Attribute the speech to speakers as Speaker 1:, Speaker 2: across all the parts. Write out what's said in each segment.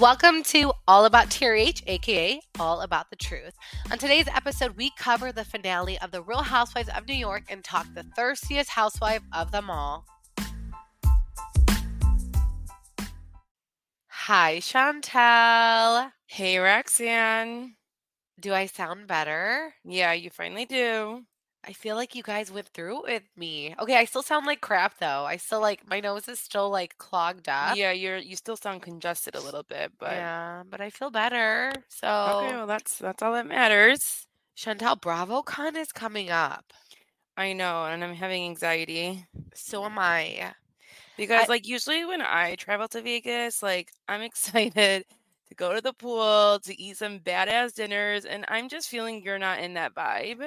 Speaker 1: Welcome to All About TRH, aka All About the Truth. On today's episode, we cover the finale of The Real Housewives of New York and talk the thirstiest housewife of them all. Hi, Chantel.
Speaker 2: Hey, Roxanne.
Speaker 1: Do I sound better?
Speaker 2: Yeah, you finally do.
Speaker 1: I feel like you guys went through it with me. Okay, I still sound like crap though. I still like my nose is still like clogged up.
Speaker 2: Yeah, you're you still sound congested a little bit, but
Speaker 1: Yeah, but I feel better. So
Speaker 2: okay, well that's that's all that matters.
Speaker 1: Chantel BravoCon is coming up.
Speaker 2: I know, and I'm having anxiety
Speaker 1: So am I.
Speaker 2: because
Speaker 1: I-
Speaker 2: like usually when I travel to Vegas, like I'm excited to go to the pool, to eat some badass dinners, and I'm just feeling you're not in that vibe.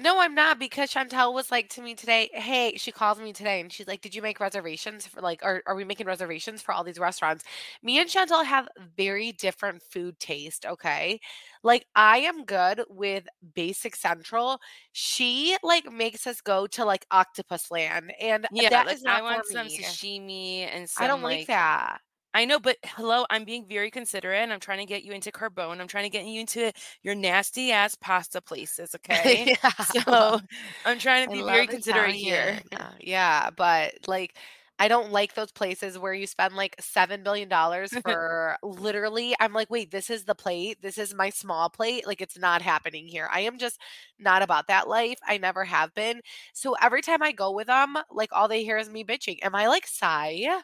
Speaker 1: No, I'm not because Chantel was like to me today, hey, she calls me today and she's like, Did you make reservations for like, or are we making reservations for all these restaurants? Me and Chantel have very different food taste, okay? Like, I am good with basic central. She like makes us go to like Octopus Land, and
Speaker 2: Yeah,
Speaker 1: that
Speaker 2: like
Speaker 1: is not
Speaker 2: I want some
Speaker 1: me.
Speaker 2: sashimi and some
Speaker 1: I don't like that.
Speaker 2: I know, but hello, I'm being very considerate and I'm trying to get you into Carbone. I'm trying to get you into your nasty ass pasta places, okay?
Speaker 1: yeah.
Speaker 2: So I'm trying to be very considerate here.
Speaker 1: Yeah, but like I don't like those places where you spend like seven billion dollars for literally. I'm like, wait, this is the plate. This is my small plate. Like it's not happening here. I am just not about that life. I never have been. So every time I go with them, like all they hear is me bitching. Am I like sigh?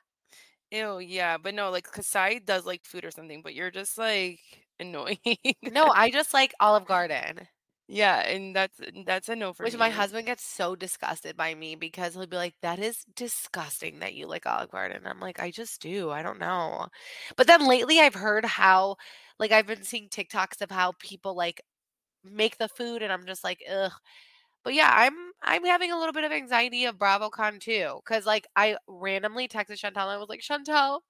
Speaker 2: Ew, yeah, but no, like Kasai does like food or something, but you're just like annoying.
Speaker 1: No, I just like Olive Garden.
Speaker 2: Yeah, and that's that's a no for me.
Speaker 1: Which my husband gets so disgusted by me because he'll be like, "That is disgusting that you like Olive Garden." I'm like, "I just do. I don't know." But then lately I've heard how like I've been seeing TikToks of how people like make the food and I'm just like, "Ugh." But yeah, I'm I'm having a little bit of anxiety of BravoCon too cuz like I randomly texted Chantel and I was like, "Chantel,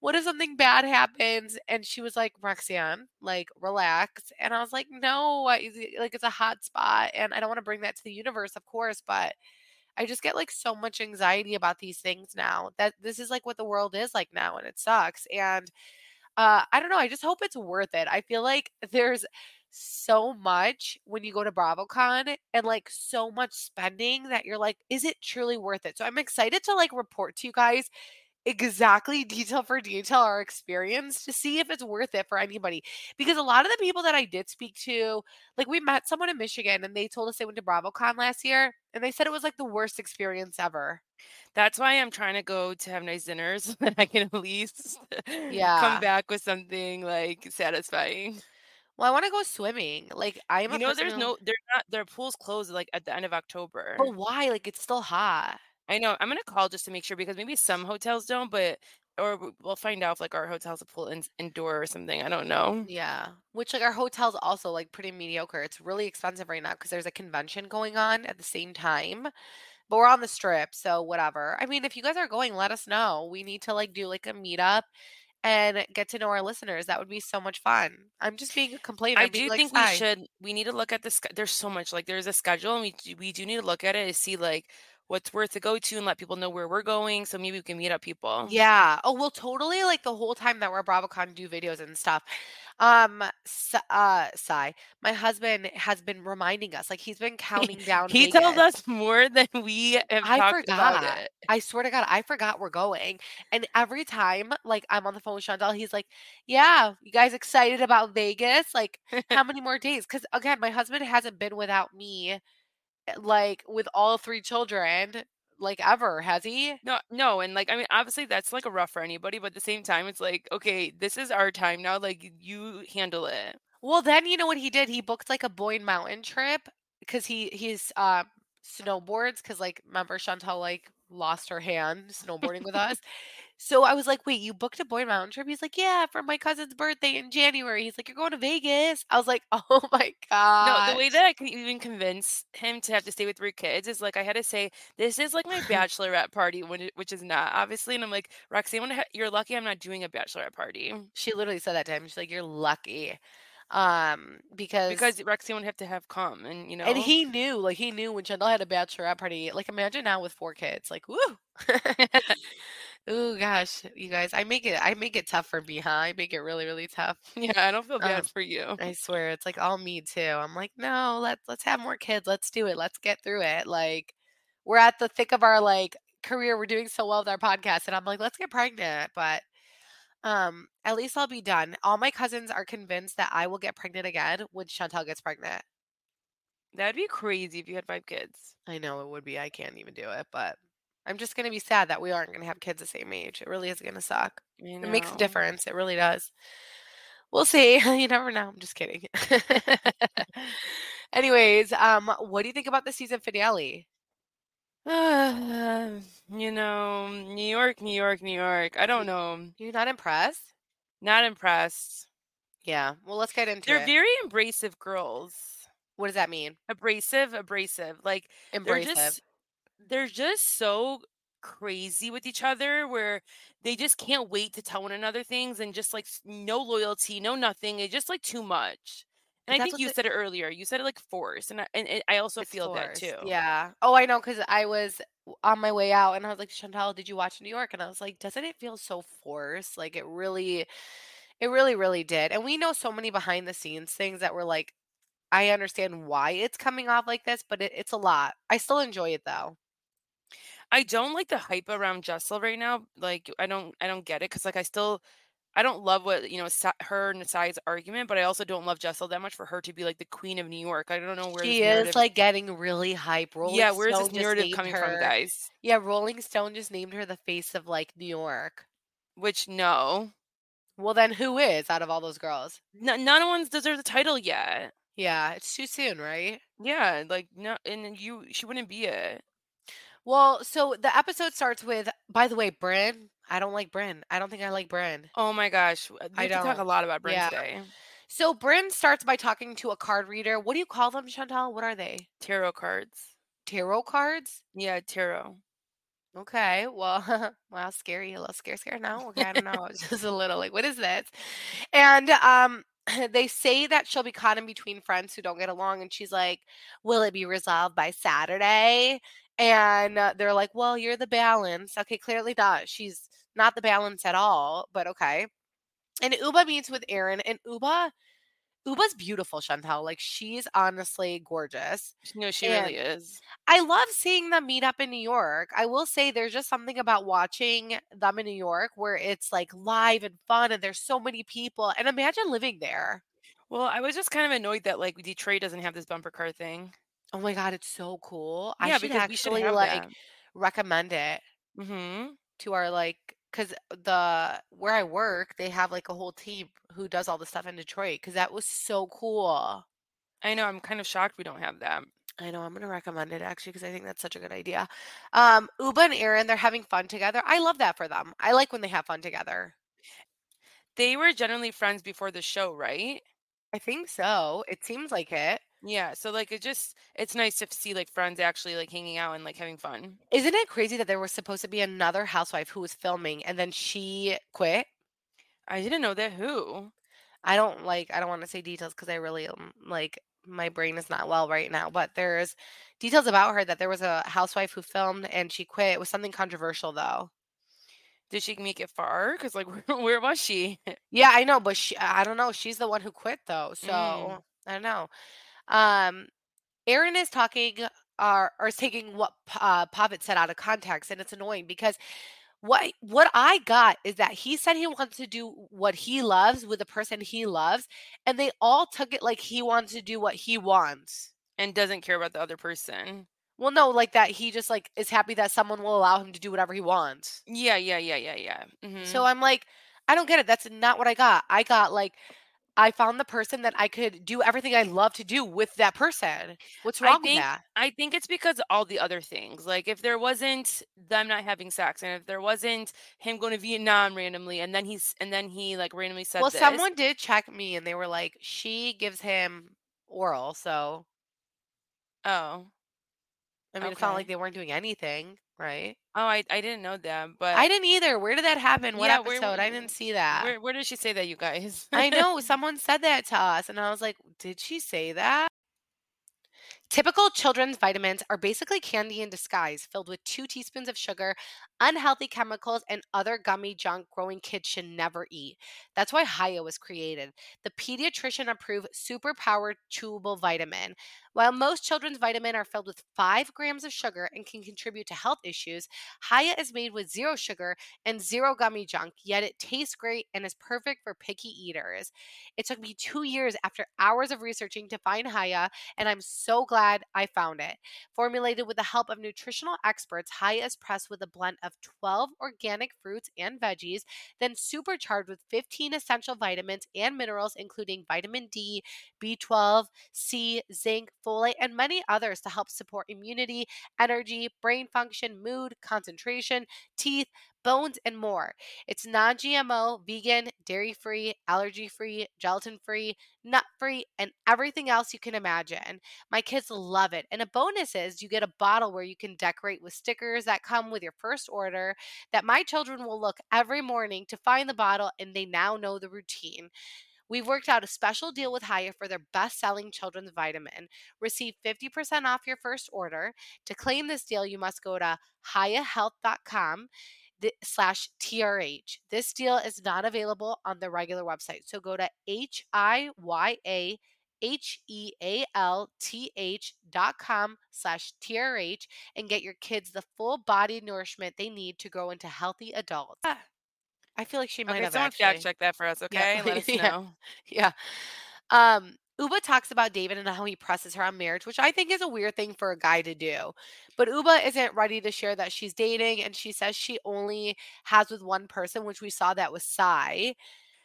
Speaker 1: what if something bad happens?" And she was like, "Roxanne, like relax." And I was like, "No, I, like it's a hot spot and I don't want to bring that to the universe, of course, but I just get like so much anxiety about these things now. That this is like what the world is like now and it sucks. And uh I don't know, I just hope it's worth it. I feel like there's so much when you go to BravoCon and like so much spending that you're like, is it truly worth it? So I'm excited to like report to you guys exactly detail for detail our experience to see if it's worth it for anybody. Because a lot of the people that I did speak to, like we met someone in Michigan and they told us they went to BravoCon last year and they said it was like the worst experience ever.
Speaker 2: That's why I'm trying to go to have nice dinners so that I can at least
Speaker 1: Yeah.
Speaker 2: come back with something like satisfying.
Speaker 1: Well, I want to go swimming. Like I am
Speaker 2: You know, there's
Speaker 1: who-
Speaker 2: no, they're not, their pools close like at the end of October.
Speaker 1: But why? Like it's still hot.
Speaker 2: I know. I'm gonna call just to make sure because maybe some hotels don't, but or we'll find out if like our hotel's a pool in, indoor or something. I don't know.
Speaker 1: Yeah. Which like our hotel's also like pretty mediocre. It's really expensive right now because there's a convention going on at the same time. But we're on the strip, so whatever. I mean, if you guys are going, let us know. We need to like do like a meetup and get to know our listeners. That would be so much fun. I'm just being a complainer.
Speaker 2: I do
Speaker 1: like,
Speaker 2: think we should. We need to look at this. There's so much. Like there's a schedule, and we we do need to look at it to see like what's worth to go to and let people know where we're going. So maybe we can meet up people.
Speaker 1: Yeah. Oh, we'll totally like the whole time that we're at BravoCon do videos and stuff. Um, S- uh, Sai, my husband has been reminding us, like he's been counting down.
Speaker 2: He
Speaker 1: Vegas.
Speaker 2: us more than we have
Speaker 1: I
Speaker 2: talked about
Speaker 1: forgot.
Speaker 2: it.
Speaker 1: I swear to God, I forgot we're going. And every time, like I'm on the phone with Chantal, he's like, "Yeah, you guys excited about Vegas? Like, how many more days?" Because again, my husband hasn't been without me, like with all three children, like ever, has he?
Speaker 2: No, no, and like I mean, obviously that's like a rough for anybody, but at the same time, it's like okay, this is our time now. Like you handle it.
Speaker 1: Well, then you know what he did? He booked like a Boyne Mountain trip because he he's uh snowboards because like remember Chantal like lost her hand snowboarding with us. So I was like, wait, you booked a Boyne Mountain trip? He's like, yeah, for my cousin's birthday in January. He's like, you're going to Vegas. I was like, oh my god.
Speaker 2: No, the way that I can even convince him to have to stay with three kids is like I had to say this is like my bachelorette party, which is not obviously, and I'm like Roxanne, when I ha- you're lucky I'm not doing a bachelorette party
Speaker 1: she literally said that to him. She's like, you're lucky, um, because
Speaker 2: because Roxanne would have to have come, and you know,
Speaker 1: and he knew, like he knew when Chantal had a bachelorette party. Like imagine now with four kids, like woo. Ooh, gosh, you guys, I make it I make it tough for me, huh? I make it really, really tough.
Speaker 2: Yeah, I don't feel
Speaker 1: Um,
Speaker 2: bad for you.
Speaker 1: I swear it's like all me too. I'm like, "No, let's let's have more kids. Let's do it. Let's get through it." Like, we're at the thick of our, like, career. We're doing so well with our podcast, and I'm like, "Let's get pregnant." But, um, at least I'll be done. All my cousins are convinced that I will get pregnant again when Chantel gets pregnant.
Speaker 2: That'd be crazy if you had 5 kids.
Speaker 1: I know it would be. I can't even do it, but I'm just gonna be sad that we aren't gonna have kids the same age. It really is gonna suck.
Speaker 2: I
Speaker 1: It makes a difference. It really does. We'll see. You never know. I'm just kidding. Anyways, um, what do you think about the season finale?
Speaker 2: you know, New York, New York, New York. I don't know.
Speaker 1: You're not impressed?
Speaker 2: Not impressed.
Speaker 1: Yeah. Well, let's get into it.
Speaker 2: They're
Speaker 1: it.
Speaker 2: very abrasive girls.
Speaker 1: What does that mean?
Speaker 2: Abrasive, abrasive. Like they're just they're just so crazy with each other where they just can't wait to tell one another things and just like no loyalty, no nothing. It's just like too much. And I think you
Speaker 1: the
Speaker 2: said it earlier. You said it like force, and I, and I also feel that too.
Speaker 1: Yeah. Oh, I know, because I was on my way out and I was like, Chantal, did you watch New York? And I was like, doesn't it feel so forced? Like it really, it really, really did. And we know so many behind the scenes things that were like, I understand why it's coming off like this, but it, it's a lot. I still enjoy it though.
Speaker 2: I don't like the hype around Jessel right now. Like I don't I don't get it because like I still I don't love what you know Sa- her and Nasai's argument, but I also don't love Jessel that much for her to be like the queen of New York. I don't know where
Speaker 1: She is like getting really hype. Rolling
Speaker 2: yeah, where's
Speaker 1: Stone
Speaker 2: this narrative coming from, guys?
Speaker 1: Yeah, Rolling Stone just named her the face of like New York.
Speaker 2: Which no,
Speaker 1: Well, then who is out of all those girls?
Speaker 2: None of one's deserves the title yet.
Speaker 1: Yeah, it's too soon, right?
Speaker 2: Yeah, like no, and you she wouldn't be it.
Speaker 1: Well, so the episode starts with, by the way, Brynn. I don't like Brynn. I don't think I like Brynn.
Speaker 2: Oh my gosh, we
Speaker 1: I
Speaker 2: don't talk a lot about Brynn
Speaker 1: Yeah.
Speaker 2: today.
Speaker 1: So Brynn starts by talking to a card reader. What do you call them, Chantal? What are they?
Speaker 2: Tarot cards.
Speaker 1: Tarot cards?
Speaker 2: Yeah, tarot.
Speaker 1: Okay. Well, wow, scary. A little scare, scare now. Okay, I don't know. It's just a little like, what is this? And um, they say that she'll be caught in between friends who don't get along, and she's like, "Will it be resolved by Saturday?" And uh, they're like, "Well, you're the balance." Okay, clearly not. She's not the balance at all. But okay. And Ubah meets with Erin, and Ubah, Ubah's beautiful, Chantal. Like she's honestly gorgeous.
Speaker 2: No, she
Speaker 1: And
Speaker 2: really is.
Speaker 1: I love seeing them meet up in New York. I will say there's just something about watching them in New York where it's like live and fun and there's so many people. And imagine living there.
Speaker 2: Well, I was just kind of annoyed that like Detroit doesn't have this bumper car thing.
Speaker 1: Oh my God, it's so cool. I
Speaker 2: Yeah,
Speaker 1: should
Speaker 2: because we should
Speaker 1: actually
Speaker 2: have
Speaker 1: like
Speaker 2: that.
Speaker 1: recommend it
Speaker 2: Mm-hmm.
Speaker 1: to our like, because the where I work, they have like a whole team who does all the stuff in Detroit because that was so cool.
Speaker 2: I know. I'm kind of shocked we don't have that.
Speaker 1: I know I'm gonna recommend it actually because I think that's such a good idea. Um, Ubah and Erin, they're having fun together. I love that for them. I like when they have fun together.
Speaker 2: They were generally friends before the show, right?
Speaker 1: I think so. It seems like it.
Speaker 2: Yeah. So like it just it's nice to see like friends actually like hanging out and like having fun.
Speaker 1: Isn't it crazy that there was supposed to be another housewife who was filming and then she quit?
Speaker 2: I didn't know that. Who?
Speaker 1: I don't like I don't want to say details because I really um, like my brain is not well right now, but there's details about her that there was a housewife who filmed and she quit. It was something controversial though.
Speaker 2: Did she make it far? Because like where, where was she?
Speaker 1: Yeah, I know, but she I don't know. She's the one who quit though. So
Speaker 2: Mm.
Speaker 1: I don't know. Um Erin is talking uh, or is taking what uh, Pavit said out of context, and it's annoying because what what I got is that he said he wants to do what he loves with the person he loves, and they all took it like he wants to do what he wants.
Speaker 2: And doesn't care about the other person.
Speaker 1: Well, no, like that he just like is happy that someone will allow him to do whatever he wants.
Speaker 2: Yeah, yeah, yeah, yeah, yeah. hmm
Speaker 1: So I'm like, I don't get it. That's not what I got. I got like I found the person that I could do everything I love to do with that person. What's
Speaker 2: I
Speaker 1: wrong with
Speaker 2: think
Speaker 1: that?
Speaker 2: I think it's because all the other things. Like if there wasn't them not having sex, and if there wasn't him going to Vietnam randomly, and then he's and then he like randomly said
Speaker 1: Well,
Speaker 2: this.
Speaker 1: someone did check me and they were like, she gives him oral. So,
Speaker 2: Oh,
Speaker 1: I mean, it's not like they weren't doing anything, right?
Speaker 2: oh, I I didn't know that, but
Speaker 1: I didn't either. Where did that happen? What
Speaker 2: Yeah, where-
Speaker 1: episode? I didn't see that.
Speaker 2: where where did she say that, you guys?
Speaker 1: I know someone said that to us, and I was like, did she say that? Typical children's vitamins are basically candy in disguise, filled with two teaspoons of sugar, unhealthy chemicals, and other gummy junk growing kids should never eat. That's why Hiya was created, the pediatrician approved superpowered chewable vitamin. While most children's vitamins are filled with 5 grams of sugar and can contribute to health issues, Hiya is made with zero sugar and zero gummy junk, yet it tastes great and is perfect for picky eaters. It took me two years after hours of researching to find Hiya, and I'm so glad I found it. Formulated with the help of nutritional experts, Hiya is pressed with a blend of 12 organic fruits and veggies, then supercharged with 15 essential vitamins and minerals, including vitamin D, B12, C, zinc, folate, and many others to help support immunity, energy, brain function, mood, concentration, teeth, bones, and more. It's non GMO, vegan, dairy free, allergy free, gelatin free, nut free, and everything else you can imagine. My kids love it. And a bonus is you get a bottle where you can decorate with stickers that come with your first order that my children will look every morning to find the bottle and they now know the routine. We've worked out a special deal with Hiya for their best selling children's vitamin. Receive 50% off your first order. To claim this deal, you must go to hiyahealth.com th- slash TRH. This deal is not available on the regular website. So go to H I Y A H E A L T H dot com slash TRH and get your kids the full body nourishment they need to grow into healthy adults.
Speaker 2: Ah,
Speaker 1: I feel like she might
Speaker 2: Okay,
Speaker 1: have
Speaker 2: someone fact check that for us,
Speaker 1: Yeah,
Speaker 2: okay? Let us
Speaker 1: yeah, yeah. Um, Ubah talks about David and how he presses her on marriage, which I think is a weird thing for a guy to do. But Ubah isn't ready to share that she's dating, and she says she only has with one person, which we saw that was Sai.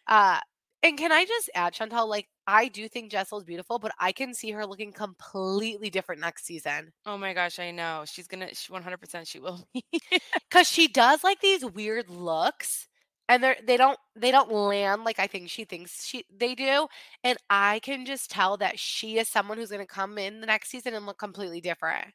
Speaker 1: Uh, and can I just add, Chantal, like I do think Jessel's beautiful, but I can see her looking completely different next season.
Speaker 2: Oh my gosh, I know. She's gonna she 100% she will be.
Speaker 1: Cause she does like these weird looks and they're they don't they don't land like I think she thinks she they do. And I can just tell that she is someone who's gonna come in the next season and look completely different.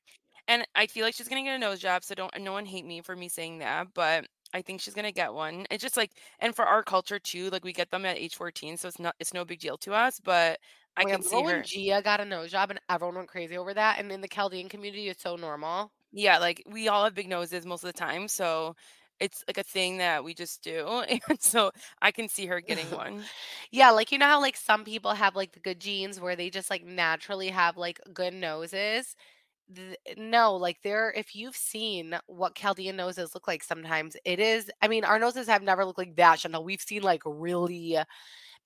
Speaker 2: And I feel like she's gonna get a nose job, so don't no one hate me for me saying that, but I think she's gonna get one. It's just like and for our culture too, like we get them at age 14, so it's not it's no big deal to us, but I
Speaker 1: God,
Speaker 2: can see her
Speaker 1: Gia got a nose job and everyone went crazy over that? And in the Chaldean community, it's so normal.
Speaker 2: Yeah, like we all have big noses most of the time, so it's like a thing that we just do. And so I can see her getting one.
Speaker 1: Yeah, like you know how like some people have like the good genes where they just like naturally have like good noses. Th- no, like there, if you've seen what Chaldean noses look like sometimes, it is, I mean, our noses have never looked like that, Chantal. We've seen like really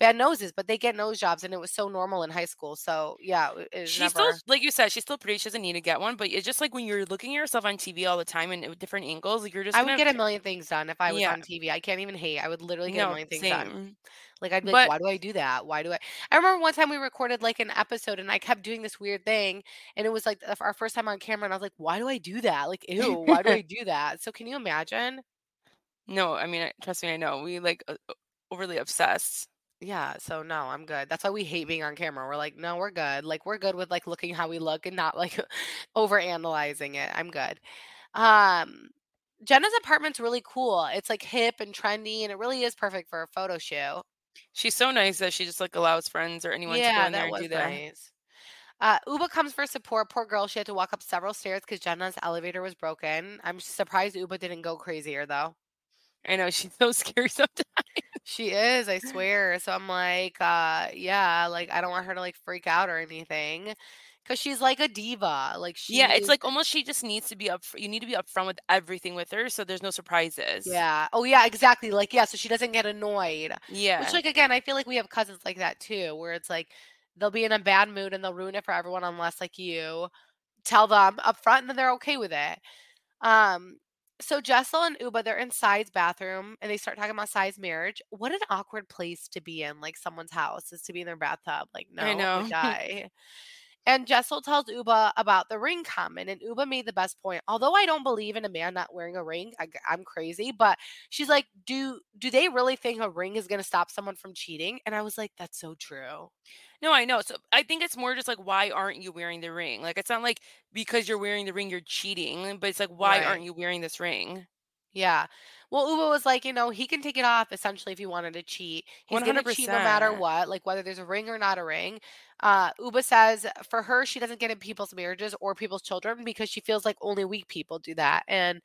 Speaker 1: bad noses, but they get nose jobs and it was so normal in high school. So yeah, it it was
Speaker 2: She's still like you said, she's still pretty. She doesn't need to get one, but it's just like when you're looking at yourself on TV all the time and with different angles, like you're just
Speaker 1: I would
Speaker 2: gonna
Speaker 1: get a million things done if I was
Speaker 2: yeah,
Speaker 1: on TV. I can't even hate. I would literally get a million things done. Like I'd be like,
Speaker 2: But
Speaker 1: why do I do that? Why do I? I remember one time we recorded like an episode and I kept doing this weird thing and it was like our first time on camera and I was like, why do I do that? Like, ew, why do I do that? So can you imagine?
Speaker 2: no, I mean, trust me, I know. We like overly obsessed.
Speaker 1: Yeah, so no, I'm good. That's why we hate being on camera. We're like, no, we're good. Like we're good with like looking how we look and not like over analyzing it. I'm good. Um Jenna's apartment's really cool. It's like hip and trendy and it really is perfect for a photo shoot.
Speaker 2: She's so nice that she just like allows friends or anyone to go in there and do that.
Speaker 1: nice. Uh, Ubah comes for support. Poor girl, she had to walk up several stairs because Jenna's elevator was broken. I'm surprised Ubah didn't go crazier though.
Speaker 2: I know she's so scary sometimes.
Speaker 1: She is, I swear. So I'm like, uh, yeah, like I don't want her to like freak out or anything. Cause she's like a diva. Like she
Speaker 2: Yeah, it's like almost she just needs to be up. You need to be upfront with everything with her, so there's no surprises.
Speaker 1: yeah. Oh yeah, exactly. Like, yeah, so she doesn't get annoyed.
Speaker 2: Yeah.
Speaker 1: Which like again, I feel like we have cousins like that too, where it's like they'll be in a bad mood and they'll ruin it for everyone unless like you tell them up front and then they're okay with it. Um, so Jessel and Ubah, they're in Sai's bathroom and they start talking about Sai's marriage. What an awkward place to be in, like someone's house is to be in their bathtub. Like, no, I
Speaker 2: know.
Speaker 1: die. And Jessel tells Ubah about the ring comment, and Ubah made the best point. Although I don't believe in a man not wearing a ring, I, am crazy. But she's like, "Do do they really think a ring is going to stop someone from cheating?" And I was like, "That's so true."
Speaker 2: No, I know. So I think it's more just like, why aren't you wearing the ring? Like, it's not like because you're wearing the ring, you're cheating, but it's like, why aren't you wearing this ring?
Speaker 1: Yeah. Well, Ubah was like, you know, he can take it off essentially if he wanted to cheat. He's
Speaker 2: hundred
Speaker 1: gonna cheat no matter what, like whether there's a ring or not a ring. Uh, Ubah says for her, she doesn't get in people's marriages or people's children because she feels like only weak people do that. And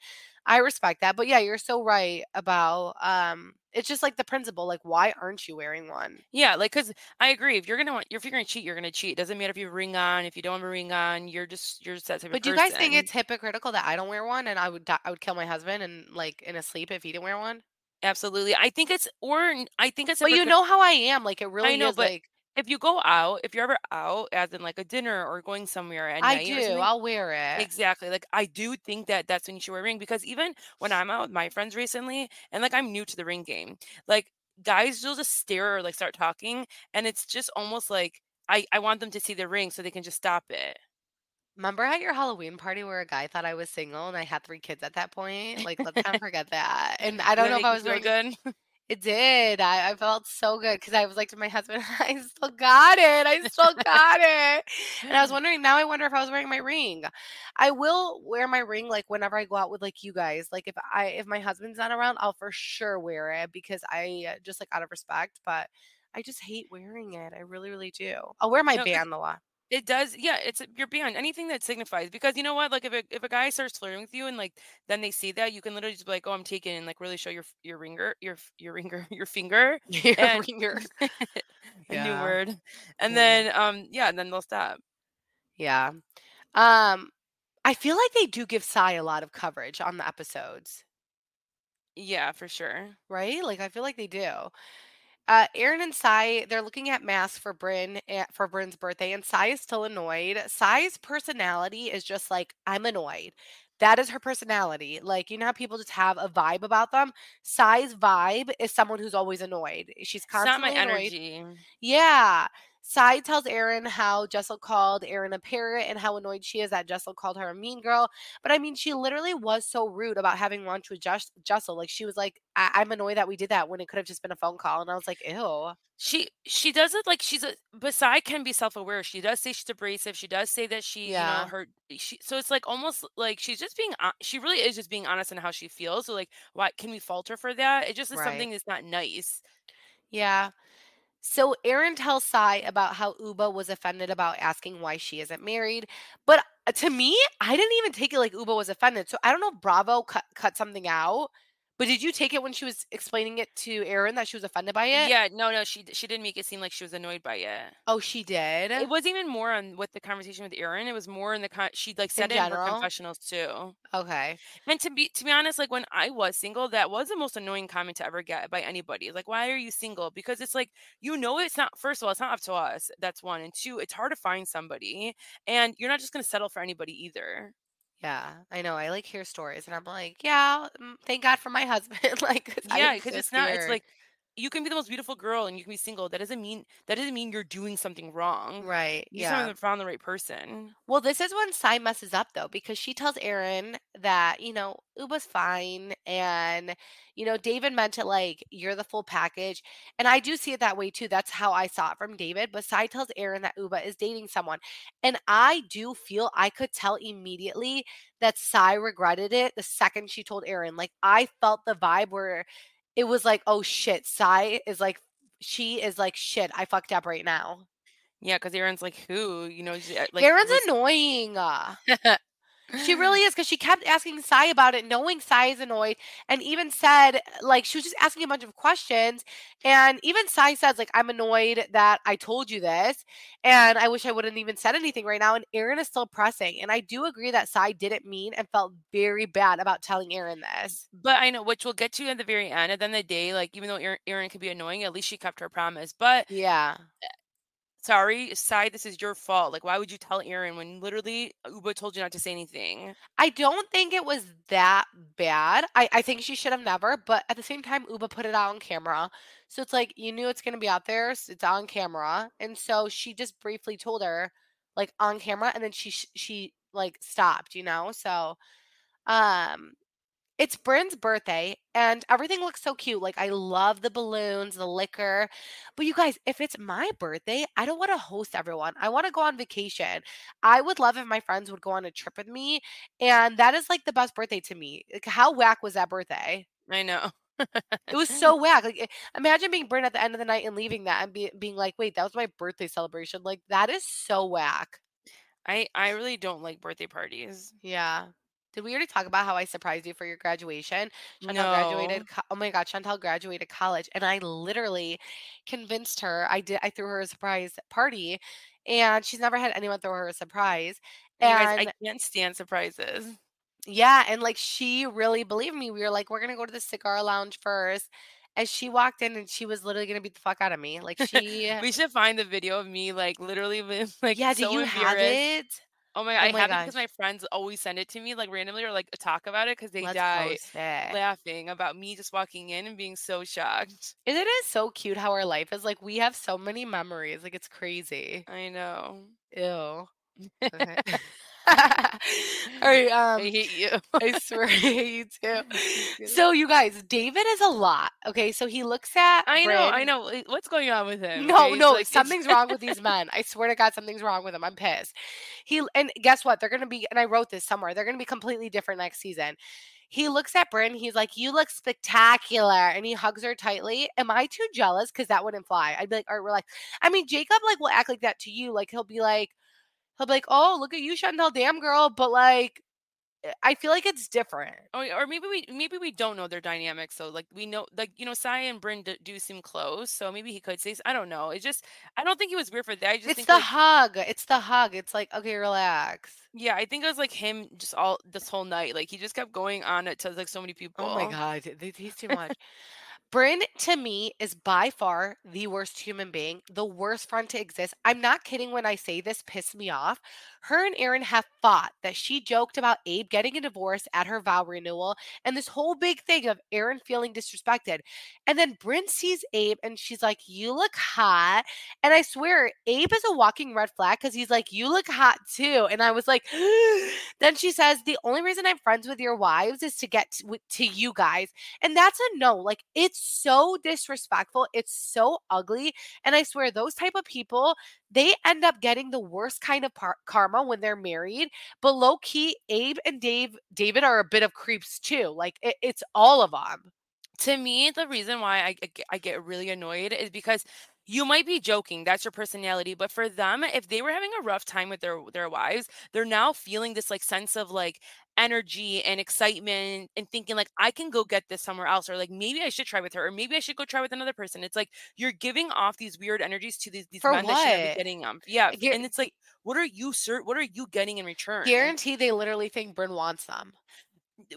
Speaker 1: I respect that. But yeah, you're so right about um it's just like the principle, like why aren't you wearing one?
Speaker 2: Yeah, like, cause I agree. If you're gonna want if you're gonna cheat, you're gonna cheat. It Doesn't matter if you have a ring on, if you don't have a ring on, you're just you're just that type of
Speaker 1: But do you guys think it's hypocritical that I don't wear one and I would die, I would kill my husband and like in a sleep if he didn't wear one?
Speaker 2: Absolutely. I think it's or I think it's
Speaker 1: But you know how I am, like it really I
Speaker 2: know,
Speaker 1: is
Speaker 2: but
Speaker 1: like
Speaker 2: if you go out, if you're ever out, as in like a dinner or going somewhere at
Speaker 1: I
Speaker 2: night or
Speaker 1: do,
Speaker 2: something
Speaker 1: I'll wear it.
Speaker 2: exactly, like, I do think that that's when you should wear a ring because even when I'm out with my friends recently, and, like, I'm new to the ring game, like, guys will just stare or, like, start talking, and it's just almost like I I want them to see the ring so they can just stop it.
Speaker 1: Remember at your Halloween party where a guy thought I was single and I had 3 kids at that point? Like, let's not forget that, and I don't know if I was wearing
Speaker 2: good?
Speaker 1: It did, I I felt so good because I was like to my husband, "I still got it, I still got it," and I was wondering now I wonder if I was wearing my ring. I will wear my ring, like, whenever I go out with, like, you guys, like, if I if my husband's not around, I'll for sure wear it because I, uh, just, like, out of respect, but I just hate wearing it, I really, really do. I'll wear my
Speaker 2: No,
Speaker 1: band a lot.
Speaker 2: It does, yeah, it's you're beyond anything that signifies because you know what? Like if a if a guy starts flirting with you and like then they see that, you can literally just be like, "Oh, I'm taken," and like really show your your ringer, your your ringer, your finger,
Speaker 1: Your
Speaker 2: and
Speaker 1: ringer.
Speaker 2: a new word, and
Speaker 1: yeah,
Speaker 2: then um yeah, and then they'll stop.
Speaker 1: yeah. Um, I feel like they do give Sai a lot of coverage on the episodes,
Speaker 2: Yeah, for sure.
Speaker 1: right? Like, I feel like they do. Uh, Erin and Sai, they're looking at masks for Brynn eh, for Brynn's birthday, and Sai is still annoyed. Sai's personality is just like, I'm annoyed. That is her personality. Like, you know how people just have a vibe about them? Sai's vibe is someone who's always annoyed. She's
Speaker 2: It's not my
Speaker 1: constantly annoyed.
Speaker 2: energy.
Speaker 1: Yeah. Sai tells Erin how Jessel called Erin a parrot and how annoyed she is that Jessel called her a mean girl. But I mean, she literally was so rude about having lunch with Jess- Jessel. Like, she was like, I- I'm annoyed that we did that when it could have just been a phone call. And I was like, ew.
Speaker 2: She she does it like she's a Beside can be self-aware. She does say she's abrasive. She does say that she, you know,
Speaker 1: Yeah.
Speaker 2: her she so it's like almost like she's just being she really is just being honest in how she feels. So like why can we fault her for that? It just is
Speaker 1: Right.
Speaker 2: something that's not nice.
Speaker 1: Yeah. So Erin tells Sai about how Ubah was offended about asking why she isn't married. But uh, to me, I didn't even take it like Ubah was offended. So I don't know if Bravo cut, cut something out. But did you take it when she was explaining it to Erin that she was offended by it?
Speaker 2: Yeah, no, no, she she didn't make it seem like she was annoyed by it.
Speaker 1: Oh, she did.
Speaker 2: It wasn't even more on with the conversation with Erin. It was more in the con- she like
Speaker 1: In
Speaker 2: said it in her
Speaker 1: general?
Speaker 2: confessionals too.
Speaker 1: Okay.
Speaker 2: And to be to be honest, like when I was single, that was the most annoying comment to ever get by anybody. Like, why are you single? Because it's like, you know, it's not, first of all, it's not up to us. That's one. And two, it's hard to find somebody. And you're not just going to settle for anybody either.
Speaker 1: Yeah, I know. I like hear stories and I'm like, yeah, mm, thank God for my husband. like, 'cause I
Speaker 2: Yeah.
Speaker 1: am
Speaker 2: Cause it's not, it's like, you can be the most beautiful girl and you can be single. That doesn't mean, that doesn't mean you're doing something wrong.
Speaker 1: Right.
Speaker 2: You just
Speaker 1: Yeah.
Speaker 2: haven't found the right person.
Speaker 1: Well, this is when Sai messes up though, because she tells Erin that, you know, Ubah's fine. And, you know, David meant it like, you're the full package. And I do see it that way too. That's how I saw it from David. But Sai tells Erin that Ubah is dating someone. And I do feel I could tell immediately that Sai regretted it the second she told Erin. Like, I felt the vibe where it was like, oh shit, Sai is like, she is like, shit, I fucked up right now.
Speaker 2: Yeah. Cause Erin's like, who, you know, uh, like
Speaker 1: Erin's
Speaker 2: was,
Speaker 1: annoying. She really is because she kept asking Sai about it, knowing Sai is annoyed, and even said like she was just asking a bunch of questions, and even Sai says like I'm annoyed that I told you this, and I wish I wouldn't even said anything right now. And Erin is still pressing, and I do agree that Sai didn't mean and felt very bad about telling Erin this.
Speaker 2: But I know, which we'll get to at the very end. At the end of the day, like even though Erin, Erin could be annoying, at least she kept her promise. But
Speaker 1: Yeah.
Speaker 2: Sorry, Sai, this is your fault. Like, why would you tell Erin when literally Ubah told you not to say anything?
Speaker 1: I don't think it was that bad. I, I think she should have never, but at the same time, Ubah put it out on camera. So it's like you knew it's gonna be out there. So it's on camera, and so she just briefly told her, like on camera, and then she she like stopped, you know. So um, it's Brynn's birthday, and everything looks so cute. Like, I love the balloons, the liquor. But you guys, if it's my birthday, I don't want to host everyone. I want to go on vacation. I would love if my friends would go on a trip with me. And that is like the best birthday to me. Like, how whack was that birthday?
Speaker 2: I know.
Speaker 1: It was so whack, like, imagine being Brynn at the end of the night and leaving that and be being like, "Wait, that was my birthday celebration." Like, that is so whack.
Speaker 2: I I really don't like birthday parties.
Speaker 1: Yeah. Did we already talk about how I surprised you for your graduation? Chantel
Speaker 2: No.
Speaker 1: graduated co oh my god, Chantel graduated college, and I literally convinced her I did I threw her a surprise party, and she's never had anyone throw her a surprise,
Speaker 2: You guys, I can't stand surprises.
Speaker 1: yeah, and, like, she really believed me. We were like, "We're gonna go to the cigar lounge first, and she walked in, and she was literally gonna beat the fuck out of me. Like, she
Speaker 2: We should find the video of me, like, literally like,
Speaker 1: Yeah, do
Speaker 2: so
Speaker 1: you have it?
Speaker 2: Oh my
Speaker 1: Oh
Speaker 2: I
Speaker 1: my
Speaker 2: have it because my friends always send it to me, like, randomly or, like, talk about it because they
Speaker 1: Let's
Speaker 2: die laughing about me just walking in and being so shocked.
Speaker 1: And it is so cute how our life is, like, we have so many memories, like, it's crazy.
Speaker 2: I know.
Speaker 1: Ew. Okay. Alright,
Speaker 2: I
Speaker 1: um,
Speaker 2: hate you.
Speaker 1: I swear I hate you too. So, you guys, David is a lot, okay? So he looks at
Speaker 2: I know, I know. eh, What's going on with him?
Speaker 1: No,
Speaker 2: Okay,
Speaker 1: no,
Speaker 2: like,
Speaker 1: something's wrong with these men. I swear to God, something's wrong with them. I'm pissed. He and guess what? They're gonna be, and I wrote this somewhere. They're gonna be completely different next season. He looks at Brynn. He's like, "You look spectacular," and he hugs her tightly. Am I too jealous? Because that wouldn't fly. I'd be like, "All right, relax." I mean, Jacob like will act like that to you. Like he'll be like, he'll be like, "Oh, look at you, Chantel, damn girl," but like, eh, I feel like it's different.
Speaker 2: Oh, or maybe we maybe we don't know their dynamics. So like we know, like you know, Sai and Brynn d- do seem close. So maybe he could say. I don't know. It's just I don't think he was weird for that. I just
Speaker 1: It's the
Speaker 2: like
Speaker 1: hug. It's the hug. It's like, okay, relax.
Speaker 2: yeah, I think it was like him just all this whole night. Like he just kept going on it to like so many people.
Speaker 1: Oh my. God, th- he's too much. Brynn to me is by far the worst human being, the worst friend to exist. I'm not kidding when I say this pissed me off. Her and Erin have fought that she joked about Abe getting a divorce at her vow renewal and this whole big thing of Erin feeling disrespected. And then Brynn sees Abe and she's like, You look hot. And I swear, Abe is a walking red flag because he's like, You look hot too. And I was like, Then she says, The only reason I'm friends with your wives is to get to, to you guys. And that's a no. Like it's so disrespectful. It's so ugly. And I swear those type of people, they end up getting the worst kind of par- karma when they're married. But low key, Abe and Dave, David are a bit of creeps too. Like it, it's all of them.
Speaker 2: To me, the reason why I, I get I get really annoyed is because you might be joking, that's your personality, but for them, if they were having a rough time with their their wives, they're now feeling this like sense of like energy and excitement and thinking like I can go get this somewhere else or like maybe I should try with her or maybe I should go try with another person. It's like you're giving off these weird energies to these these
Speaker 1: For
Speaker 2: men that shouldn't be getting them. Yeah,
Speaker 1: Guar-
Speaker 2: and it's like what are you sir what are you getting in return?
Speaker 1: Guarantee they literally think Brynn wants them,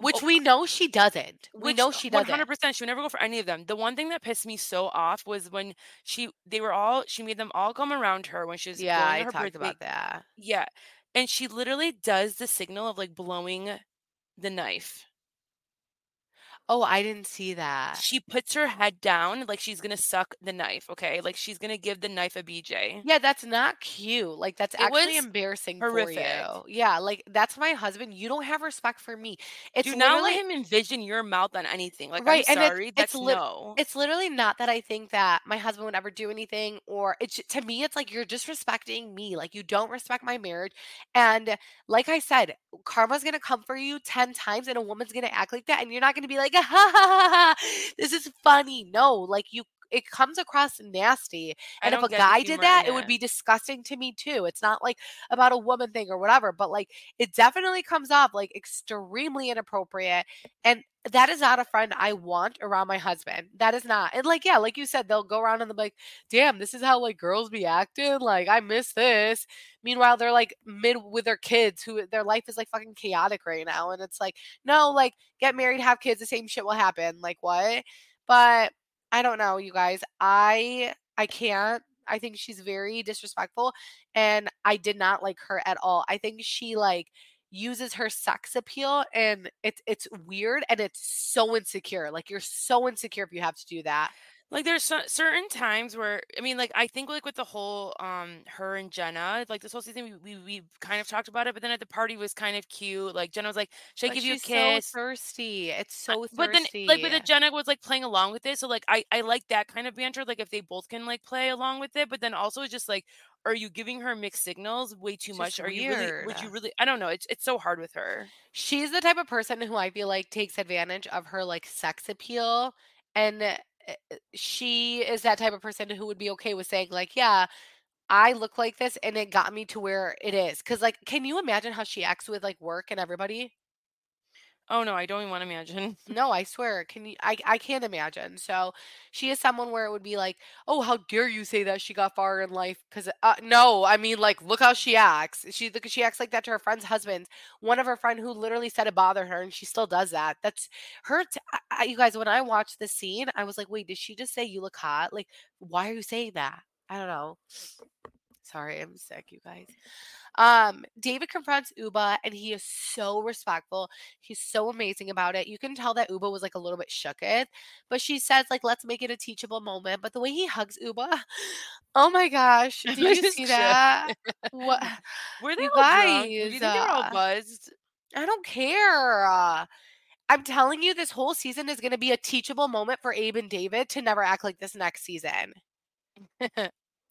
Speaker 1: which we know she doesn't. We
Speaker 2: Which
Speaker 1: know she doesn't.
Speaker 2: 100% she would never go for any of them. The one thing that pissed me so off was when she they were all she made them all come around her when she was
Speaker 1: Yeah, I
Speaker 2: to her
Speaker 1: talked about that.
Speaker 2: Yeah. And she literally does the signal of like blowing the knife.
Speaker 1: Oh, I didn't see that.
Speaker 2: She puts her head down like she's going to suck the knife, okay? Like she's going to give the knife a BJ.
Speaker 1: Yeah, that's not cute. Like, that's
Speaker 2: It
Speaker 1: actually embarrassing for
Speaker 2: horrific.
Speaker 1: you. Yeah, like, that's my husband. You don't have respect for me. It's
Speaker 2: Do not let him envision your mouth on anything. Like right, I'm
Speaker 1: right, and it's
Speaker 2: sorry,
Speaker 1: it's
Speaker 2: that's no.
Speaker 1: it's literally not that I think that my husband would ever do anything or it's to me it's like you're disrespecting me. Like you don't respect my marriage. And like I said, karma's gonna come for you 10 times and a woman's gonna act like that and you're not gonna be like, ha ha ha, ha this is funny. No, like you it comes across nasty. And if a
Speaker 2: don't get the
Speaker 1: guy did that, it would be disgusting to me too. It's not like about a woman thing or whatever, but like it definitely comes off like extremely inappropriate. And that is not a friend I want around my husband. That is not. And like, yeah, like you said, they'll go around and they'll be like, damn, this is how like girls be acting. Like, I miss this. Meanwhile, they're like mid with their kids who their life is like fucking chaotic right now. And it's like, no, like get married, have kids, the same shit will happen. Like, what? But I don't know, you guys. I I can't. I think she's very disrespectful and I did not like her at all. I think she like uses her sex appeal and it's it's weird and it's so insecure. Like you're so insecure if you have to do that.
Speaker 2: Like, there's cer certain times where I mean, like, I think, like, with the whole, um, her and Jenna, like, this whole season, we we we kind of talked about it, but then at the party was kind of cute, like, Jenna was like, "Should I
Speaker 1: But
Speaker 2: give you a
Speaker 1: she's so
Speaker 2: kiss?"
Speaker 1: thirsty. It's so
Speaker 2: but then, like, but
Speaker 1: thirsty.
Speaker 2: then Jenna was, like, playing along with it, so, like, I I like that kind of banter, like, if they both can, like, play along with it, but then also it's just like, are you giving her mixed signals way too
Speaker 1: just
Speaker 2: much? Are you really would you really I don't know, it's it's so hard with her.
Speaker 1: She's the type of person who I feel like takes advantage of her, like, sex appeal, and, Eh, eh, she is that type of person who would be okay with saying, like, "Yeah, I look like this, and it got me to where it is. Cause like, can you imagine how she acts with, like, work and everybody?
Speaker 2: Oh, no, I don't even wanna imagine.
Speaker 1: No, I swear, can you I I can't imagine, so, she is someone where it would be like, "Oh, how dare you say that she got far in life," 'cause, uh no, I mean, like, look how she acts. She look she acts like that to her friend's husband, one of her friend who literally said it bothered her, and she still does that. That's her you guys, when I watched this scene, I was like, "Wait, did she just say you look hot? Like, why are you saying that?" I don't know. Sorry, I'm sick, you guys. Um, David confronts Ubah and he is so respectful. He's so amazing about it. You can tell that Ubah was, like, a little bit shooketh, but she says, like, "Let's make it a teachable moment," but the way he hugs Ubah, oh my gosh, did you see that? What
Speaker 2: Were they
Speaker 1: you
Speaker 2: all drunk? Do you
Speaker 1: guys,
Speaker 2: think they were all
Speaker 1: uh,
Speaker 2: buzzed?
Speaker 1: I don't care. I'm telling you this whole season is gonna be a teachable moment for Abe and David to never act like this next season.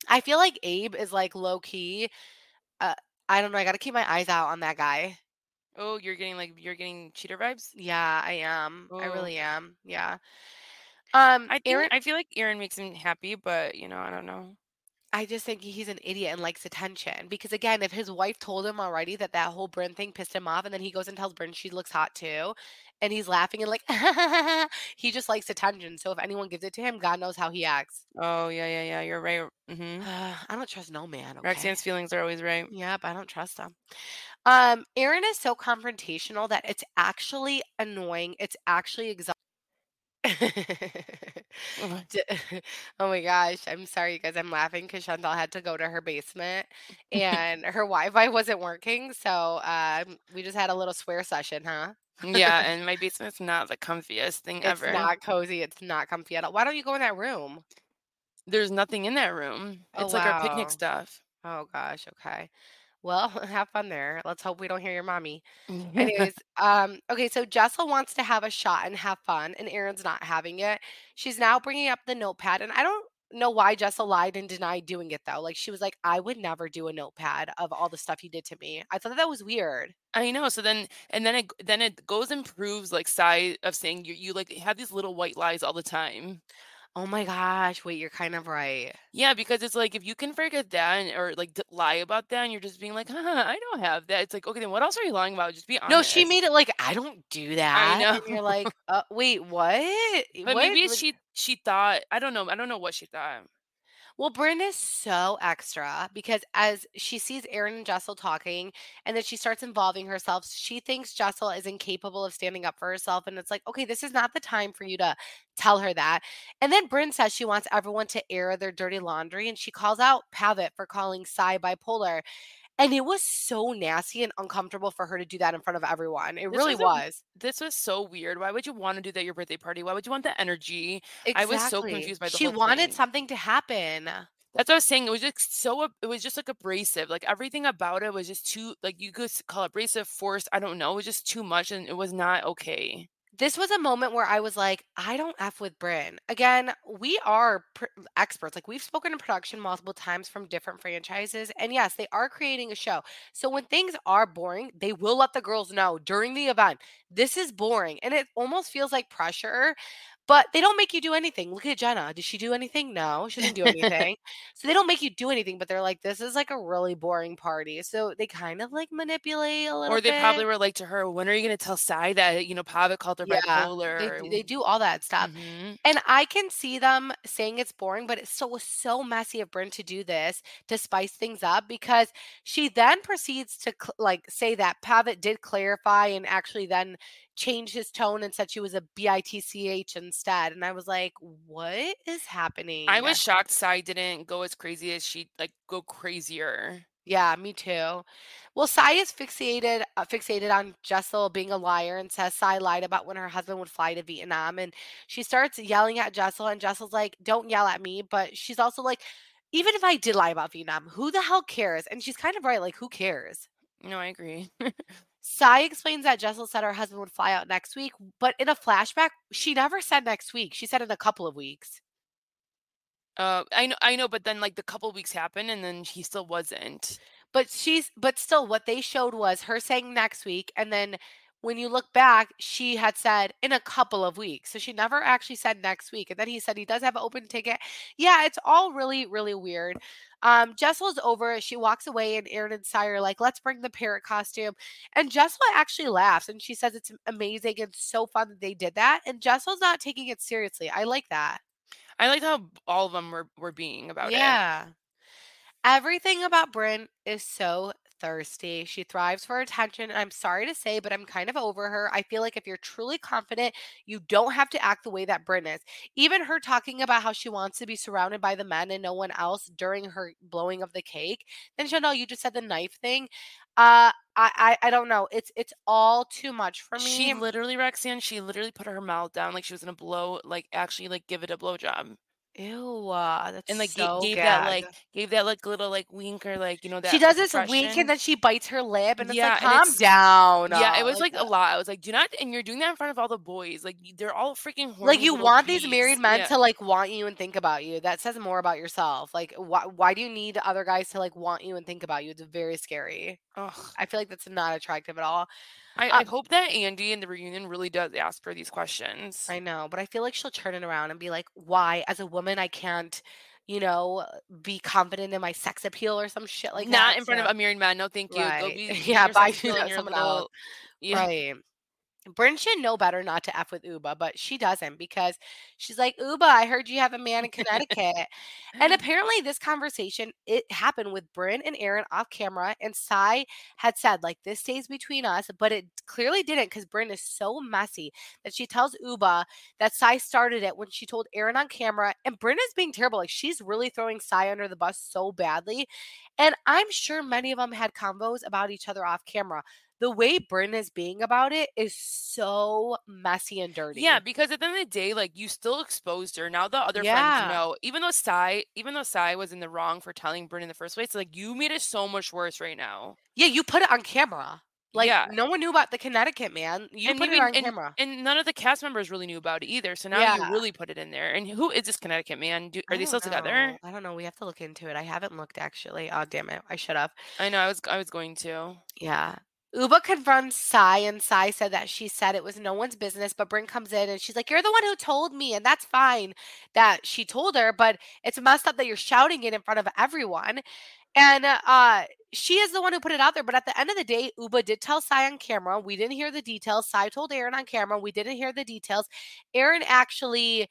Speaker 1: I feel like Abe is, like, low key, uh, I don't know, I gotta keep my eyes out on that guy.
Speaker 2: Oh, you're getting, like you're getting cheater vibes?
Speaker 1: Yeah, I am. I
Speaker 2: Oh.
Speaker 1: really am, yeah. Um,
Speaker 2: I think
Speaker 1: Erin
Speaker 2: I feel like Erin makes him happy, but, you know, I don't know.
Speaker 1: I just think he's an idiot and likes attention, because, again, if his wife told him already that that whole Brynn thing pissed him off, and then he goes and tells Brynn she looks hot too, and he's laughing and like, he just likes attention, so if anyone gives it to him, God knows how he acts.
Speaker 2: Oh, yeah, yeah, yeah, you're right, mhm.
Speaker 1: I don't trust no man, okay?
Speaker 2: Roxanne's feelings are always right.
Speaker 1: Yep, I don't trust him. Um, Erin is so confrontational that it's actually annoying, it's actually exha D oh my gosh, I'm sorry, you guys, I'm laughing because Chantal had to go to her basement, and her Wi-Fi wasn't working, so, um, we just had a little swear session, huh?
Speaker 2: Yeah, and my basement's not the comfiest thing ever.
Speaker 1: It's
Speaker 2: ever.
Speaker 1: not cozy, it's not comfy at all. Why don't you go in that room?
Speaker 2: There's nothing in that room.
Speaker 1: Oh,
Speaker 2: It's like our picnic
Speaker 1: wow.
Speaker 2: stuff.
Speaker 1: Oh gosh, okay. Well, have fun there. Let's hope we don't hear your mommy. Anyways, um, okay, so Jessel wants to have a shot and have fun, and Erin's not having it. She's now bringing up the notepad, and I don't know why Jessel lied and denied doing it, though. Like, she was like, "I would never do a notepad of all the stuff you did to me." I thought that was weird.
Speaker 2: I know, so then and then it then it goes and proves, like, side of saying you you, like, have these little white lies all the time.
Speaker 1: Oh my gosh, wait, you're kind of right.
Speaker 2: Yeah, because it's like, if you can forget that and or, like, d lie about that and you're just being like, huh, I don't have that." It's like, "Okay, then what else are you lying about? Just be honest.
Speaker 1: No, she made it like, "I don't do that.
Speaker 2: I
Speaker 1: that,"
Speaker 2: know.
Speaker 1: and you're like, "Uh, wait, what?
Speaker 2: But
Speaker 1: What?"
Speaker 2: maybe
Speaker 1: Like
Speaker 2: she she thought I don't know I don't know what she thought.
Speaker 1: Well, Brynn is so extra because as she sees Erin and Jessel talking, and then she starts involving herself, she thinks Jessel is incapable of standing up for herself, and it's like, "Okay, this is not the time for you to tell her that." And then Brynn says she wants everyone to air their dirty laundry, and she calls out Pavit for calling Sai bipolar, and it was so nasty and uncomfortable for her to do that in front of everyone. It
Speaker 2: This
Speaker 1: really
Speaker 2: was a this was so weird. Why would you wanna do that at your birthday party? Why would you want the energy? I was so confused by the
Speaker 1: She wanted
Speaker 2: thing.
Speaker 1: something to happen.
Speaker 2: That's what I was saying, it was just so it was just, like, abrasive, like, everything about it was just too like, you could call it abrasive, forced, I don't know, it was just too much, and it was not okay.
Speaker 1: This was a moment where I was like, "I don't F with Brynn." Again, we are pr experts, like, we've spoken to production multiple times from different franchises, and yes, they are creating a show. So when things are boring, they will let the girls know during the event, "This is boring," and it almost feels like pressure, but they don't make you do anything. Look at Jenna. Did she do anything? No, she didn't do anything. So they don't make you do anything, but they're like, "This is, like, a really boring party." So they kind of, like, manipulate a little bit.
Speaker 2: Or they probably were like to her, "When are you gonna tell Sai that, you know, Pavit called her
Speaker 1: Yeah, they
Speaker 2: bipolar?"
Speaker 1: d they do all that stuff,
Speaker 2: Mhm.
Speaker 1: and I can see them saying it's boring, but it's so so messy of Brynn to do this to spice things up because she then proceeds to cl like, say that Pavit did clarify and actually then changed his tone and said she was a B-I-T-C-H instead, and I was like, "What is happening?
Speaker 2: I was shocked Sai didn't go as crazy as she like, go crazier.
Speaker 1: Yeah, me too. Well, Sai is fixated uh, fixated on Jessel being a liar and says Sai lied about when her husband would fly to Vietnam. And she starts yelling at Jessel, and Jessel's like, "Don't yell at me." But she's also like, "Even if I did lie about Vietnam, who the hell cares?" And she's kind of right. Like, who cares?
Speaker 2: No, I agree.
Speaker 1: Sai explains that Jessel said her husband would fly out next week, but in a flashback, she never said next week. She said in a couple of weeks.
Speaker 2: Uh, I know, I know, but then like the couple weeks happened, and then he still wasn't.
Speaker 1: But she's but still what they showed was her saying next week and then when you look back, she had said in a couple of weeks. So she never actually said next week. And then he said he does have an open ticket. Yeah, it's all really, really weird. Um, Jessel's over. She walks away, and Erin and Sai are like, let's bring the parrot costume. And Jessel actually laughs and she says it's amazing and so fun that they did that. And Jessel's not taking it seriously. I like that.
Speaker 2: I liked how all of them were were being about it.
Speaker 1: Yeah. Everything about Brynn is so thirsty. She thrives for attention. And I'm sorry to say, but I'm kind of over her. I feel like if you're truly confident, you don't have to act the way that Brynn is. Even her talking about how she wants to be surrounded by the men and no one else during her blowing of the cake. Then Chanel, you just said the knife thing. Uh I, I I don't know. It's it's all too much for me.
Speaker 2: She literally, Roxanne, she literally put her mouth down like she was gonna blow, like actually like give it a blowjob.
Speaker 1: Ew, uh, that's
Speaker 2: And like
Speaker 1: so
Speaker 2: gave that
Speaker 1: gag.
Speaker 2: like gave that like little like wink or like you know that
Speaker 1: She does this wink and then she bites her lip and it's
Speaker 2: Yeah,
Speaker 1: like, calm
Speaker 2: it's-
Speaker 1: down.
Speaker 2: Yeah, it was like, a
Speaker 1: uh,
Speaker 2: lot. I was like, do not, and you're doing that in front of all the boys. Like they're all freaking horny.
Speaker 1: like you want these married men
Speaker 2: Yeah.
Speaker 1: to like want you and think about you. That says more about yourself. Like why why do you need other guys to like want you and think about you? It's very scary.
Speaker 2: Ugh.
Speaker 1: I feel like that's not attractive at all.
Speaker 2: I, I hope that Andy in the reunion really does ask her these questions.
Speaker 1: I know, but I feel like she'll turn it around and be like, "Why, as a woman, I can't, you know, be confident in my sex appeal or some shit like that."
Speaker 2: Not in front of a married man. No, thank you. Go
Speaker 1: Right.
Speaker 2: be
Speaker 1: Yeah,
Speaker 2: your
Speaker 1: bye,
Speaker 2: sex appeal and your
Speaker 1: someone
Speaker 2: little-
Speaker 1: else.
Speaker 2: Yeah.
Speaker 1: Right. Brynn should know better not to F with Ubah, but she doesn't because she's like, Ubah, I heard you have a man in Connecticut. and apparently this conversation, it happened with Brynn and Erin off camera. And Sai had said, like, this stays between us, but it clearly didn't because Brynn is so messy that she tells Ubah that Sai started it when she told Erin on camera. And Brynn is being terrible. Like, she's really throwing Sai under the bus so badly. And I'm sure many of them had combos about each other off camera the way Brynn is being about it is so messy and dirty.
Speaker 2: Yeah, because at the end of the day, like you still exposed her. Now the other
Speaker 1: Yeah.
Speaker 2: friends know. Even though Sai, even though Sai was in the wrong for telling Brynn in the first place, like you made it so much worse right now.
Speaker 1: Yeah, you put it on camera. Like
Speaker 2: Yeah.
Speaker 1: no one knew about the Connecticut man. You
Speaker 2: And
Speaker 1: put
Speaker 2: even-
Speaker 1: it on
Speaker 2: and-
Speaker 1: camera.
Speaker 2: And none of the cast members really knew about it either. So now
Speaker 1: Yeah.
Speaker 2: you really put it in there. And who is this Connecticut man? Do, are they still together?
Speaker 1: I don't know. We have to look into it. I haven't looked actually. Oh damn it. I should have.
Speaker 2: I know. I was. I was going to.
Speaker 1: Yeah. Ubah confronts Sai, and Sai said that she said it was no one's business. But Brynn comes in and she's like, You're the one who told me. And that's fine that she told her, but it's messed up that you're shouting it in front of everyone. And uh, she is the one who put it out there. But at the end of the day, Ubah did tell Sai on camera. We didn't hear the details. Sai told Erin on camera. We didn't hear the details. Erin actually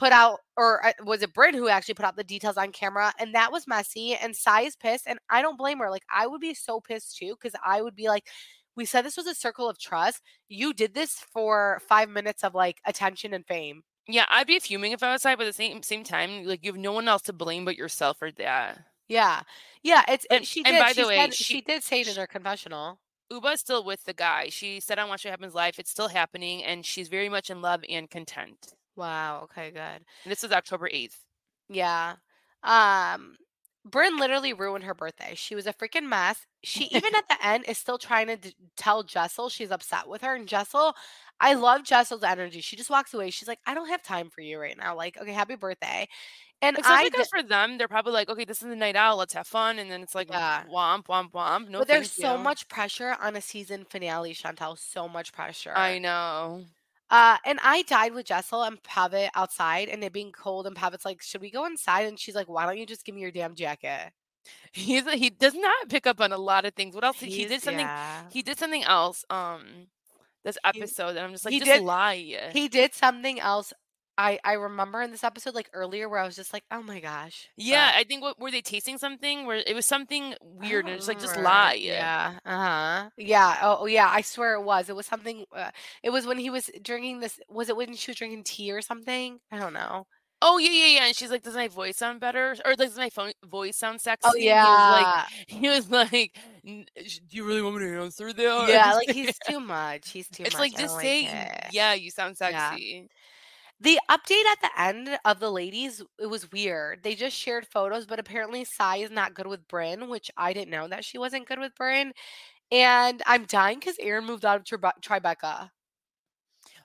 Speaker 1: put out, or uh, was it Brit who actually put out the details on camera? And that was messy. And Sai is pissed. And I don't blame her. Like, I would be so pissed too, because I would be like, we said this was a circle of trust. You did this for five minutes of like attention and fame.
Speaker 2: Yeah, I'd be fuming if I was Sai, but at the same same time, like you have no one else to blame but yourself for that.
Speaker 1: Yeah. Yeah. It's,
Speaker 2: And-
Speaker 1: she
Speaker 2: and by
Speaker 1: she,
Speaker 2: the way,
Speaker 1: said,
Speaker 2: she-
Speaker 1: she did say it in her confessional.
Speaker 2: Ubah's still with the guy. She said on Watch What Happens Live, it's still happening, and she's very much in love and content.
Speaker 1: Wow. Okay, good.
Speaker 2: And this is October eighth.
Speaker 1: Yeah. Um Brynn literally ruined her birthday. She was a freaking mess. She even at the end is still trying to d- tell Jessel she's upset with her. And Jessel, I love Jessel's energy. She just walks away. She's like, I don't have time for you right now. Like, okay, happy birthday. And
Speaker 2: Especially
Speaker 1: I,
Speaker 2: because
Speaker 1: d-
Speaker 2: for them, they're probably like, okay, this is the night out, let's have fun, and then it's like
Speaker 1: Yeah.
Speaker 2: womp womp womp. No,
Speaker 1: but there's so
Speaker 2: you.
Speaker 1: much pressure on a season finale, Chantel. So much pressure.
Speaker 2: I know.
Speaker 1: Uh, and I died with Jessel and Pavit outside, and it being cold. And Pavit's like, "Should we go inside?" And she's like, "Why don't you just give me your damn jacket?"
Speaker 2: He's he does not pick up on a lot of things. What else? he did something.
Speaker 1: yeah.
Speaker 2: He did something else. Um, this episode, and I'm just like,
Speaker 1: he
Speaker 2: just
Speaker 1: did-
Speaker 2: lie.
Speaker 1: He did something else. I I remember in this episode, like earlier, where I was just like, "Oh my gosh."
Speaker 2: yeah,
Speaker 1: but
Speaker 2: I think what were they tasting something? Where it was something weird, and it's like just lie.
Speaker 1: Yeah. Uh huh. Yeah. Oh, oh, yeah. I swear it was. It was something. Uh, it was when he was drinking this. Was it when she was drinking tea or something? I don't know.
Speaker 2: Oh yeah, yeah, yeah. And she's like, "Does my voice sound better, or does my phone voice sound sexy?"
Speaker 1: Oh yeah,
Speaker 2: He was like, he was like, "Do you really want me to answer that?"
Speaker 1: yeah. Like he's too much. He's too much.
Speaker 2: it's
Speaker 1: much.
Speaker 2: like just
Speaker 1: like
Speaker 2: say. "Yeah, you sound
Speaker 1: Yeah.
Speaker 2: Sexy."
Speaker 1: The update at the end of the ladies, it was weird. They just shared photos, but apparently Sai is not good with Brynn, which I didn't know that she wasn't good with Brynn. And I'm dying because Erin moved out of Tribe- Tribeca.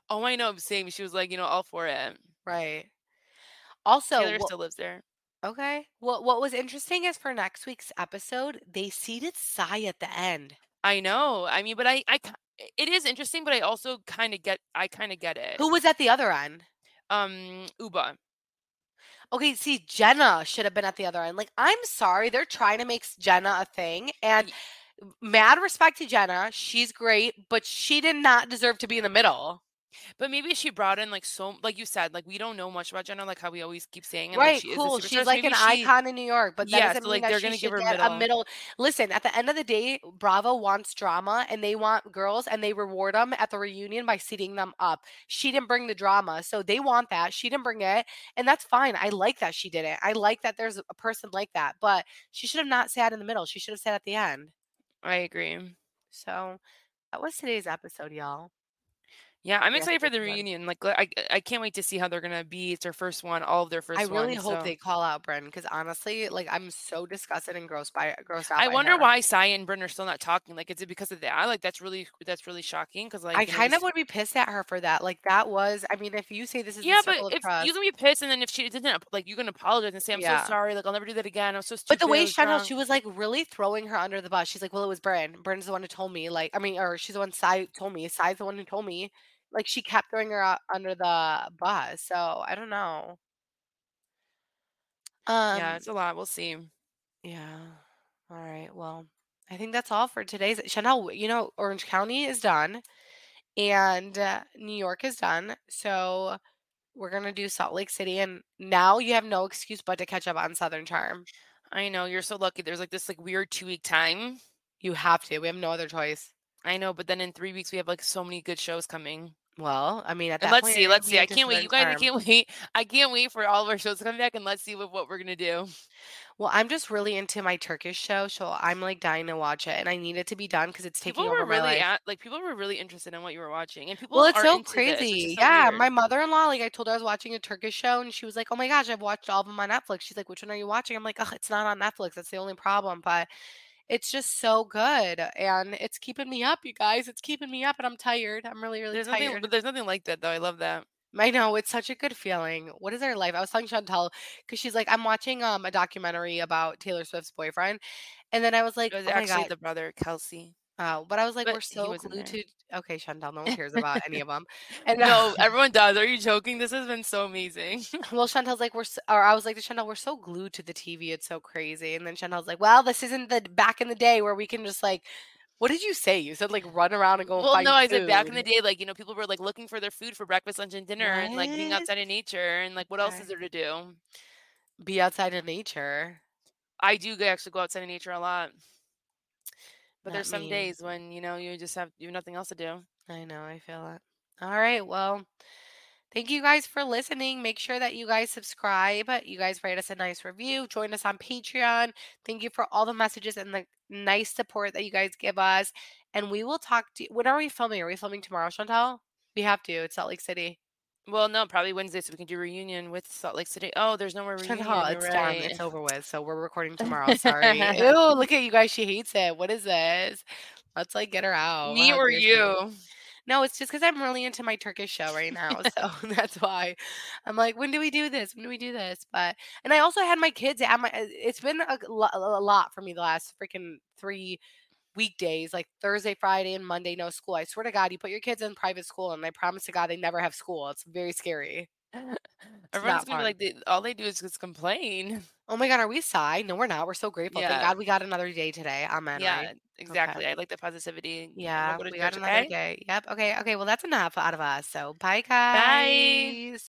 Speaker 2: Oh, I know. Same. She was like, you know, all for it.
Speaker 1: Right. Also,
Speaker 2: Taylor still lives there.
Speaker 1: okay. What what was interesting is for next week's episode, they seated Sai at the end.
Speaker 2: I know. I mean, but I, I, it is interesting, but I also kind of get, I kind of get it.
Speaker 1: Who was at the other end?
Speaker 2: Um, Ubah.
Speaker 1: Okay, see, Jenna should have been at the other end. Like, I'm sorry, they're trying to make Jenna a thing, and mad respect to Jenna. She's great, but she did not deserve to be in the middle.
Speaker 2: But maybe she brought in like so, like you said, like we don't know much about Jenna, like how we always keep saying. And,
Speaker 1: Right,
Speaker 2: like, she
Speaker 1: cool. She's like an
Speaker 2: she-
Speaker 1: icon in New York, but that
Speaker 2: Yeah,
Speaker 1: doesn't
Speaker 2: so,
Speaker 1: mean
Speaker 2: like,
Speaker 1: that
Speaker 2: they're gonna give her
Speaker 1: get a
Speaker 2: middle.
Speaker 1: middle. Listen, at the end of the day, Bravo wants drama, and they want girls, and they reward them at the reunion by seating them up. She didn't bring the drama, so they want that. She didn't bring it, and that's fine. I like that she did it. I like that there's a person like that, but she should have not sat in the middle. She should have sat at the end.
Speaker 2: I agree.
Speaker 1: So that was today's episode, y'all.
Speaker 2: Yeah, I'm excited for the reunion. Like, I, I can't wait to see how they're gonna be. It's their first one, all of their first.
Speaker 1: I really hope
Speaker 2: so.
Speaker 1: they call out Brynn because honestly, like I'm so disgusted and grossed by grossed out.
Speaker 2: I wonder
Speaker 1: her.
Speaker 2: why Sai and Brynn are still not talking. Like, is it because of that? I like, that's really that's really shocking. Because like,
Speaker 1: I
Speaker 2: you know,
Speaker 1: kind of would be pissed at her for that. Like that was, I mean, if you say this is
Speaker 2: Yeah,
Speaker 1: the
Speaker 2: but if
Speaker 1: trust,
Speaker 2: you can be pissed, and then if she didn't, like, you can apologize and say, "I'm
Speaker 1: Yeah.
Speaker 2: so sorry. Like, I'll never do that again. I'm so stupid."
Speaker 1: but the way Chanel, she was like really throwing her under the bus. She's like, "Well, it was Brynn. Brynn's the one who told me." Like, I mean, or she's the one Sai told me. Sai's the one who told me. Like, she kept throwing her out under the bus. So I don't know. Um,
Speaker 2: yeah, it's a lot. We'll see.
Speaker 1: Yeah. All right. Well, I think that's all for today's. Chanel, you know, Orange County is done and uh, New York is done. So we're going to do Salt Lake City. And now you have no excuse but to catch up on Southern Charm.
Speaker 2: I know you're so lucky. There's like this like weird two week time.
Speaker 1: You have to. We have no other choice.
Speaker 2: I know, but then in three weeks we have like so many good shows coming.
Speaker 1: Well, I mean, at that
Speaker 2: And let's
Speaker 1: point,
Speaker 2: see, let's see. I can't wait. You guys, I can't wait. I can't wait for all of our shows to come back and let's see what, what we're gonna do.
Speaker 1: Well, I'm just really into my Turkish show, so I'm like dying to watch it, and I need it to be done because it's taking
Speaker 2: People
Speaker 1: over
Speaker 2: were
Speaker 1: my
Speaker 2: really
Speaker 1: life.
Speaker 2: at, like people were really interested in what you were watching, and people
Speaker 1: Well, it's so
Speaker 2: into this,
Speaker 1: crazy.
Speaker 2: so
Speaker 1: yeah,
Speaker 2: weird.
Speaker 1: my mother-in-law, like I told her I was watching a Turkish show, and she was like, "Oh my gosh, I've watched all of them on Netflix." She's like, "Which one are you watching?" I'm like, "Oh, it's not on Netflix. That's the only problem." But it's just so good, and it's keeping me up, you guys. It's keeping me up, and I'm tired. I'm really, really
Speaker 2: There's nothing,
Speaker 1: tired.
Speaker 2: but there's nothing like that though. I love that.
Speaker 1: I know it's such a good feeling. What is our life? I was telling Chantel because she's like, I'm watching um a documentary about Taylor Swift's boyfriend, and then I was like,
Speaker 2: It was
Speaker 1: "Oh my
Speaker 2: actually
Speaker 1: god."
Speaker 2: the brother Kelsey.
Speaker 1: Oh, but I was like,
Speaker 2: But
Speaker 1: we're
Speaker 2: he
Speaker 1: so
Speaker 2: wasn't
Speaker 1: glued
Speaker 2: there.
Speaker 1: to. Okay, Chantel, no one cares about any of them. And
Speaker 2: No, everyone does. Are you joking? This has been so amazing.
Speaker 1: Well, Chantel's like, we're, s or I was like to Chantel, we're so glued to the TV, it's so crazy. And then Chantel's like, well, this isn't the back in the day where we can just like, what did you say? You said like run around and go
Speaker 2: well,
Speaker 1: find
Speaker 2: no, I said back in the
Speaker 1: food.
Speaker 2: day, like you know, people were like looking for their food for breakfast, lunch, and dinner, and like being
Speaker 1: What?
Speaker 2: outside in nature, and like what else
Speaker 1: Okay.
Speaker 2: is there to do?
Speaker 1: Be outside in nature.
Speaker 2: I do go- actually go outside in nature a lot, but there's some
Speaker 1: me.
Speaker 2: days when you know you just have you have nothing else to do.
Speaker 1: I know, I feel it. All right, well, thank you guys for listening. Make sure that you guys subscribe. You guys write us a nice review. Join us on Patreon. Thank you for all the messages and the nice support that you guys give us. And we will talk to you. When are we filming? Are we filming tomorrow, Chantel? We have to. It's Salt Lake City.
Speaker 2: Well, no, probably Wednesday, so we can do reunion with Salt Lake City. Oh, there's no more reunion. You're
Speaker 1: it's done. It's over with. So we're recording tomorrow. Sorry. Ew, look at you guys. She hates it. What is this? Let's like get her out.
Speaker 2: Me or you?
Speaker 1: No, it's just because I'm really into my Turkish show right now. So that's why I'm like, when do we do this? When do we do this? But, and I also had my kids at my, uh, it's been a, a lot for me the last freaking three weekdays, like Thursday, Friday, and Monday, no school. I swear to God, you put your kids in private school and I promise to God they never have school. It's very scary.
Speaker 2: Everyone's gonna be like, they, all they do is just complain.
Speaker 1: Oh my God, are we sigh? No, we're not. We're so grateful. Thank God we got another day today. Amen.
Speaker 2: yeah,
Speaker 1: right?
Speaker 2: exactly. I like the positivity.
Speaker 1: Yeah, we got another
Speaker 2: okay?
Speaker 1: day. Yep. Okay. Okay. Well, that's enough out of us. So bye, guys.